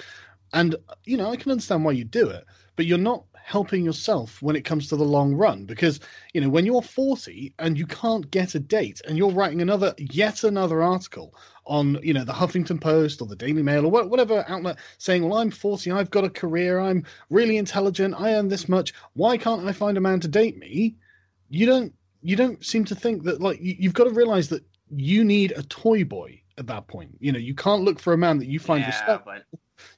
And you know, I can understand why you do it, but you're not helping yourself when it comes to the long run. Because you know when you're 40 and you can't get a date and you're writing another yet another article on you know the huffington post or the daily mail or whatever outlet saying well i'm 40 i've got a career i'm really intelligent i earn this much why can't i find a man to date me? You don't you don't seem to think that like you, have got to realize that you need a toy boy at that point. You know you can't look for a man that you find yeah, but...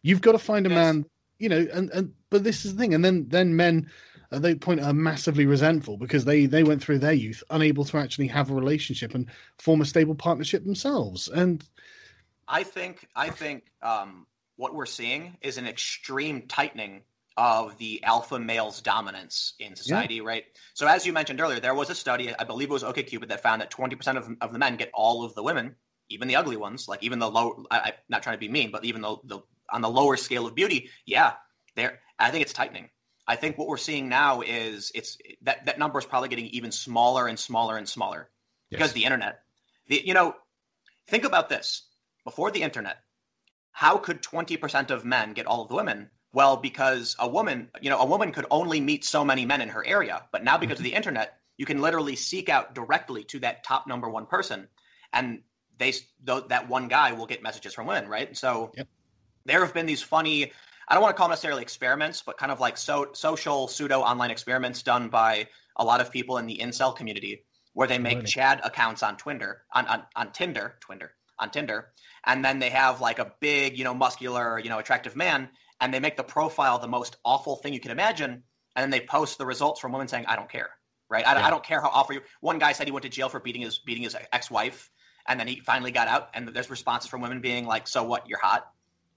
you've got to find a man you know, and and but this is the thing, and then then men at uh, that point are massively resentful because they they went through their youth unable to actually have a relationship and form a stable partnership themselves. And I think I think um, what we're seeing is an extreme tightening of the alpha male's dominance in society, yeah. right? So as you mentioned earlier, there was a study, I believe it was OkCupid, that found that 20% of, of the men get all of the women, even the ugly ones, like even the low, I, am not trying to be mean, but even the, the on the lower scale of beauty, yeah, there. I think it's tightening. I think what we're seeing now is it's that that number is probably getting even smaller and smaller and smaller yes. because the internet. The you know, think about this. Before the internet, how could 20% of men get all of the women? Well, because a woman, you know, a woman could only meet so many men in her area, but now because mm-hmm. of the internet, you can literally seek out directly to that top number one person and they th- that one guy will get messages from women, right? So yep there have been these funny I don't want to call them necessarily experiments, but kind of like so, social pseudo online experiments done by a lot of people in the incel community where they make Chad accounts on Twitter, on, on, on Tinder, Twitter, on Tinder, and then they have like a big, you know, muscular, you know, attractive man, and they make the profile the most awful thing you can imagine, and then they post the results from women saying, "I don't care," right? I, yeah. I don't care how awful you. One guy said he went to jail for beating his beating his ex-wife, and then he finally got out, and there's responses from women being like, "So what? You're hot."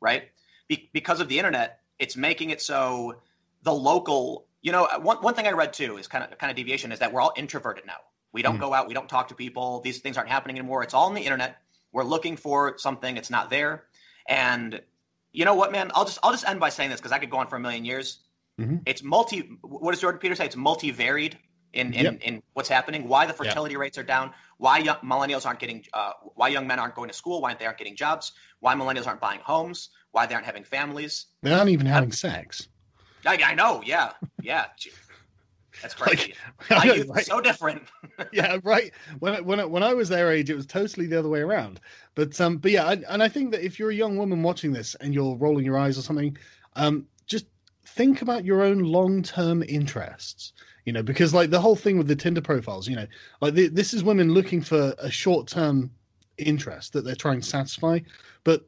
Right? Be- because of the internet, it's making it so the local, you know, one, one thing I read too is kind of kind of deviation is that we're all introverted now. We don't mm. go out, we don't talk to people. These things aren't happening anymore. It's all on the internet. We're looking for something, it's not there. And you know what, man? I'll just I'll just end by saying this because I could go on for a million years. Mm-hmm. It's multi. What does Jordan Peterson say? It's multivariate in in, yep. in what's happening. Why the fertility rates are down why young, millennials aren't getting, uh, why young men aren't going to school, why they aren't getting jobs, why millennials aren't buying homes, why they aren't having families. They aren't even having sex. I, I know. Yeah, yeah. That's crazy. Like, like, so different. yeah, right. When when when I was their age, it was totally the other way around. But um, but yeah, and, and I think that if you're a young woman watching this and you're rolling your eyes or something, um, just think about your own long term interests. You know, because like the whole thing with the Tinder profiles, you know, like this is women looking for a short term interest that they're trying to satisfy. But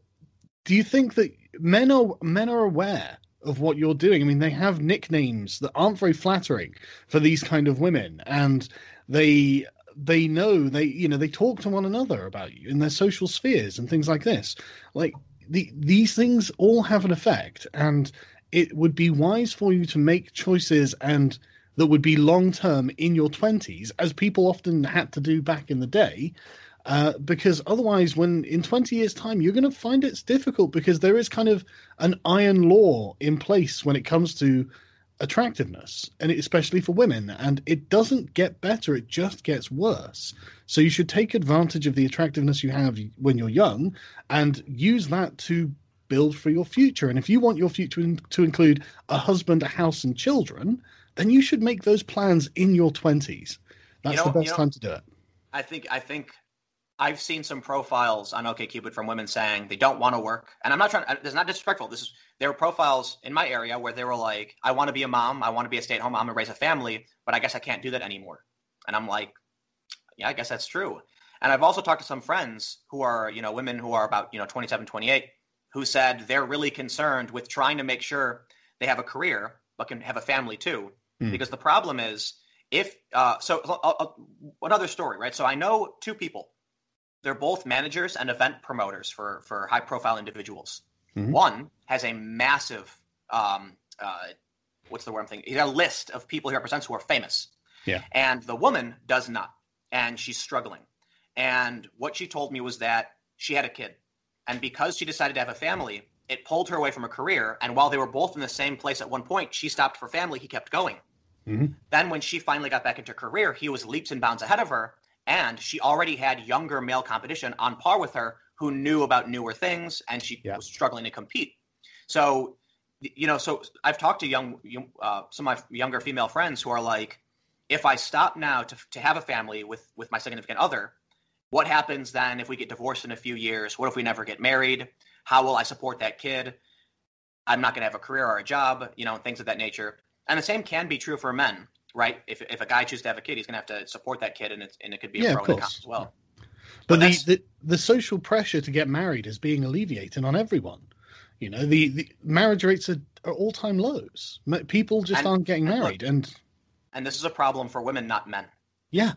do you think that men are men are aware of what you're doing. I mean, they have nicknames that aren't very flattering for these kind of women, and they they know they you know they talk to one another about you in their social spheres and things like this. Like the these things all have an effect, and it would be wise for you to make choices and that would be long term in your 20s as people often had to do back in the day uh, because otherwise, when in 20 years' time, you're going to find it's difficult because there is kind of an iron law in place when it comes to attractiveness, and especially for women. And it doesn't get better, it just gets worse. So you should take advantage of the attractiveness you have when you're young and use that to build for your future. And if you want your future to include a husband, a house, and children, then you should make those plans in your 20s. That's you know, the best you know, time to do it. I think I think I've seen some profiles on OkCupid from women saying they don't want to work, and I'm not trying. Uh, this is not disrespectful. This is there were profiles in my area where they were like, "I want to be a mom. I want to be a stay-at-home mom and raise a family, but I guess I can't do that anymore." And I'm like, "Yeah, I guess that's true." And I've also talked to some friends who are, you know, women who are about, you know, 27, 28, who said they're really concerned with trying to make sure they have a career but can have a family too, mm. because the problem is if uh, so. Uh, uh, another story, right? So I know two people they're both managers and event promoters for for high profile individuals. Mm-hmm. One has a massive um, uh, what's the word I'm thinking? He's got a list of people he represents who are famous. Yeah. And the woman does not, and she's struggling. And what she told me was that she had a kid, and because she decided to have a family, it pulled her away from a career. And while they were both in the same place at one point, she stopped for family. He kept going. Mm-hmm. Then, when she finally got back into career, he was leaps and bounds ahead of her, and she already had younger male competition on par with her who knew about newer things and she yeah. was struggling to compete. So you know so i've talked to young uh, some of my younger female friends who are like if i stop now to, to have a family with with my significant other what happens then if we get divorced in a few years? What if we never get married? How will i support that kid? I'm not going to have a career or a job you know things of that nature and the same can be true for men right? If, if a guy chooses to have a kid, he's going to have to support that kid, and it's and it could be a yeah, pro and a con as well. But, but the, the, the social pressure to get married is being alleviated on everyone. You know, the, the marriage rates are, are all time lows. People just and, aren't getting married, and and this is a problem for women, not men. Yeah,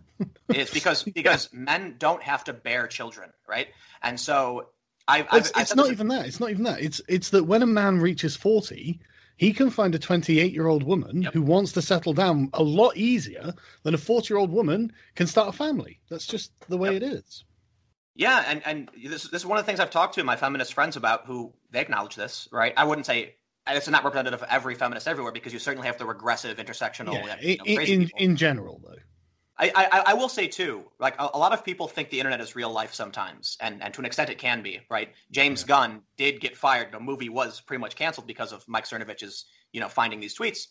it's because because yeah. men don't have to bear children, right? And so I, it's, it's not even that. It's not even that. It's it's that when a man reaches forty, he can find a 28 year old woman yep. who wants to settle down a lot easier than a 40 year old woman can start a family. That's just the way yep. it is. Yeah, and and this this is one of the things I've talked to my feminist friends about who they acknowledge this, right? I wouldn't say it's not representative of every feminist everywhere because you certainly have the regressive intersectional. Yeah, you know, in in, in general, though. I, I, I, will say too, like a, a, lot of people think the internet is real life sometimes, and, and to an extent it can be, right? James yeah. Gunn did get fired. The movie was pretty much canceled because of Mike Cernovich's, you know, finding these tweets.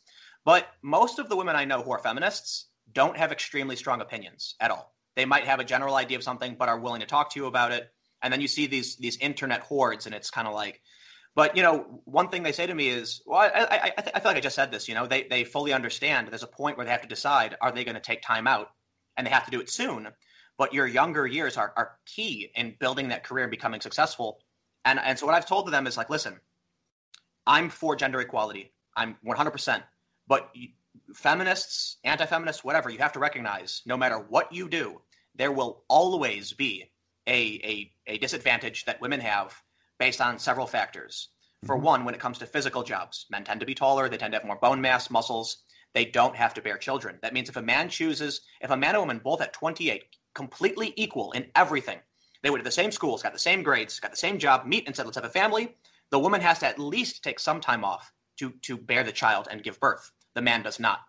But most of the women I know who are feminists don't have extremely strong opinions at all. They might have a general idea of something, but are willing to talk to you about it. And then you see these these internet hordes, and it's kind of like, but you know, one thing they say to me is, well, I, I, I, I feel like I just said this. You know, they they fully understand. There's a point where they have to decide: are they going to take time out and they have to do it soon. But your younger years are, are key in building that career and becoming successful. And, and so what I've told to them is like, listen, I'm for gender equality. I'm 100%. But feminists, anti feminists, whatever, you have to recognize no matter what you do, there will always be a, a, a disadvantage that women have based on several factors. For mm-hmm. one, when it comes to physical jobs, men tend to be taller, they tend to have more bone mass, muscles they don't have to bear children. That means if a man chooses, if a man and woman both at 28, completely equal in everything, they went to the same schools, got the same grades, got the same job, meet and said, let's have a family, the woman has to at least take some time off to, to bear the child and give birth. The man does not.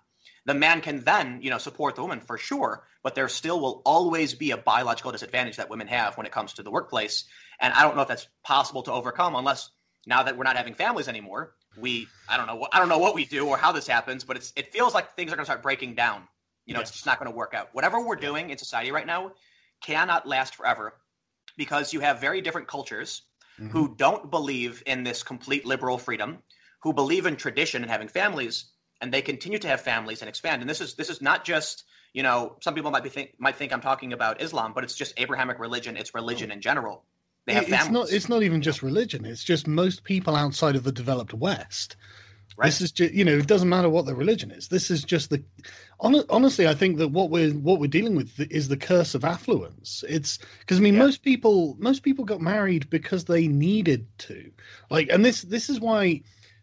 The man can then, you know, support the woman for sure, but there still will always be a biological disadvantage that women have when it comes to the workplace. And I don't know if that's possible to overcome unless now that we're not having families anymore, we I don't know what I don't know what we do or how this happens, but it's it feels like things are going to start breaking down. You know, it's just not going to work out. Whatever we're doing in society right now cannot last forever because you have very different cultures mm-hmm. who don't believe in this complete liberal freedom, who believe in tradition and having families, and they continue to have families and expand. And this is this is not just you know some people might be think might think I'm talking about Islam, but it's just Abrahamic religion. It's religion in general. They have it's not. It's not even just religion. It's just most people outside of the developed West. Right. This is just you know it doesn't matter what the religion is. This is just the honestly, I think that what we're what we're dealing with is the curse of affluence. It's because I mean yeah. most people most people got married because they needed to. Like, and this this is why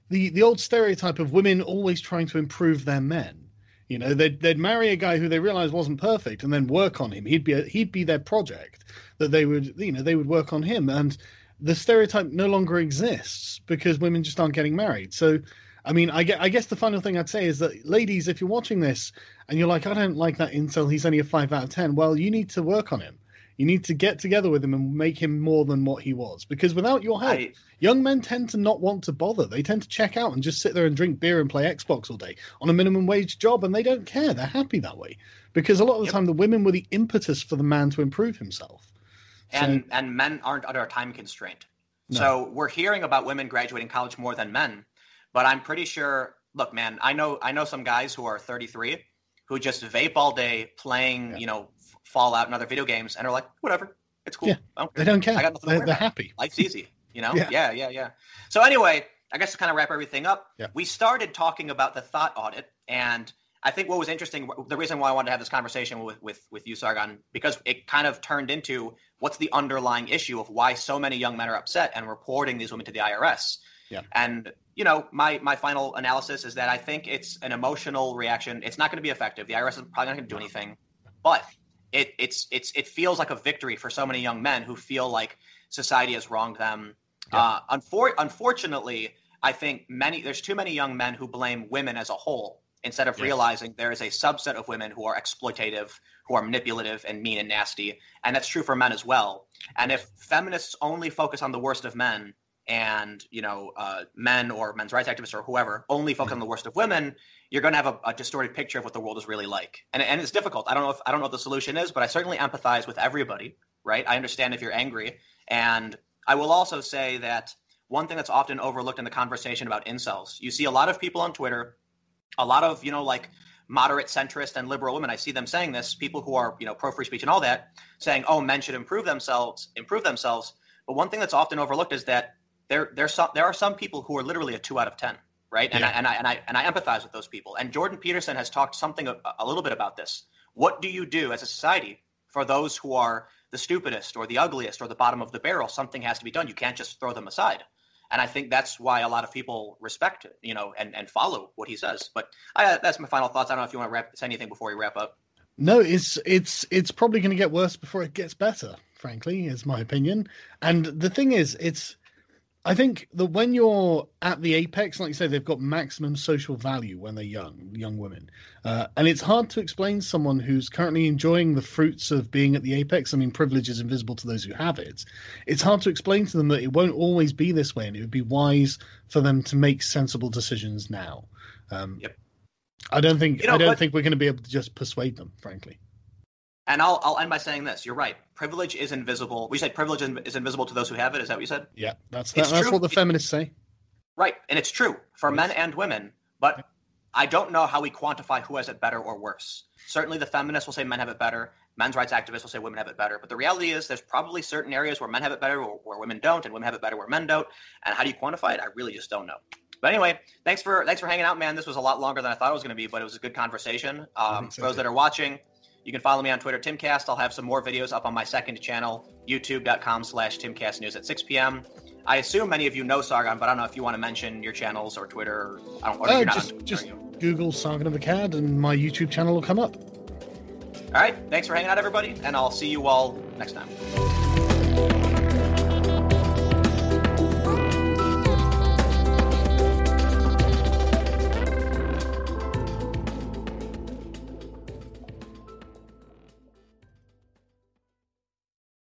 the the old stereotype of women always trying to improve their men. You know, they'd they'd marry a guy who they realized wasn't perfect and then work on him. He'd be a, he'd be their project that they would you know they would work on him and the stereotype no longer exists because women just aren't getting married. So I mean, I, get I guess the final thing I'd say is that, ladies, if you're watching this and you're like, I don't like that incel, he's only a five out of ten. Well, you need to work on him. You need to get together with him and make him more than what he was. Because without your help, I, young men tend to not want to bother. They tend to check out and just sit there and drink beer and play Xbox all day on a minimum wage job, and they don't care. They're happy that way. Because a lot of the yep. time, the women were the impetus for the man to improve himself. And so, and men aren't under a time constraint. No. So we're hearing about women graduating college more than men but I'm pretty sure. Look, man, I know I know some guys who are 33 who just vape all day playing, yeah. you know, Fallout and other video games, and are like, whatever, it's cool. Yeah. Don't they don't care. I got nothing they're, they're happy. Life's easy, you know. yeah. yeah, yeah, yeah. So anyway, I guess to kind of wrap everything up, yeah. we started talking about the thot audit, and I think what was interesting, the reason why I wanted to have this conversation with with with you, Sargon, because it kind of turned into what's the underlying issue of why so many young men are upset and reporting these women to the IRS. Yeah. And you know, my my final analysis is that I think it's an emotional reaction. It's not going to be effective. The IRS is probably not going to do anything, but it it's it's it feels like a victory for so many young men who feel like society has wronged them. Yeah. Uh, unfor- unfortunately, I think many there's too many young men who blame women as a whole instead of yes. realizing there is a subset of women who are exploitative, who are manipulative and mean and nasty, and that's true for men as well. And if feminists only focus on the worst of men and you know uh, men or men's rights activists or whoever only focus on the worst of women, you're going to have a, a, distorted picture of what the world is really like. And, and it's difficult. I don't know if I don't know what the solution is, but I certainly empathize with everybody. Right? I understand if you're angry, and I will also say that one thing that's often overlooked in the conversation about incels, you see a lot of people on Twitter, a lot of you know like moderate centrist and liberal women i see them saying this people who are you know pro free speech and all that saying oh men should improve themselves improve themselves but one thing that's often overlooked is that there there's some there are some people who are literally a two out of ten, right? And, yeah. I, and I and I and I empathize with those people. And Jordan Peterson has talked something a, a little bit about this. What do you do as a society for those who are the stupidest or the ugliest or the bottom of the barrel? Something has to be done. You can't just throw them aside. And I think that's why a lot of people respect, you know, and, and follow what he says. But I, that's my final thoughts. I don't know if you want to wrap, say anything before we wrap up. No, it's it's it's probably going to get worse before it gets better. Frankly, is my opinion. And the thing is, it's I think that when you're at the apex, like you say, they've got maximum social value when they're young, young women, uh, and it's hard to explain someone who's currently enjoying the fruits of being at the apex. I mean, privilege is invisible to those who have it. It's hard to explain to them that it won't always be this way, and it would be wise for them to make sensible decisions now. Um, yep. I don't think you know, I don't but... think we're going to be able to just persuade them, frankly. And I'll I'll end by saying this: You're right. Privilege is invisible. We said privilege is invisible to those who have it. Is that what you said? Yeah, that's that, that's what the feminists say. Right, and it's true for men and women. But I don't know how we quantify who has it better or worse. Certainly, the feminists will say men have it better. Men's rights activists will say women have it better. But the reality is, there's probably certain areas where men have it better, or where women don't, and women have it better where men don't. And how do you quantify it? I really just don't know. But anyway, thanks for thanks for hanging out, man. This was a lot longer than I thought it was going to be, but it was a good conversation. Um, for those that are watching, you can follow me on Twitter, Timcast. I'll have some more videos up on my second channel, youtube.com slash timcastnews at 6 p.m. I assume many of you know Sargon, but I don't know if you want to mention your channels or Twitter. I don't. Or uh, just Twitter, just Google Sargon of Akkad, and my YouTube channel will come up. All right. Thanks for hanging out, everybody, and I'll see you all next time.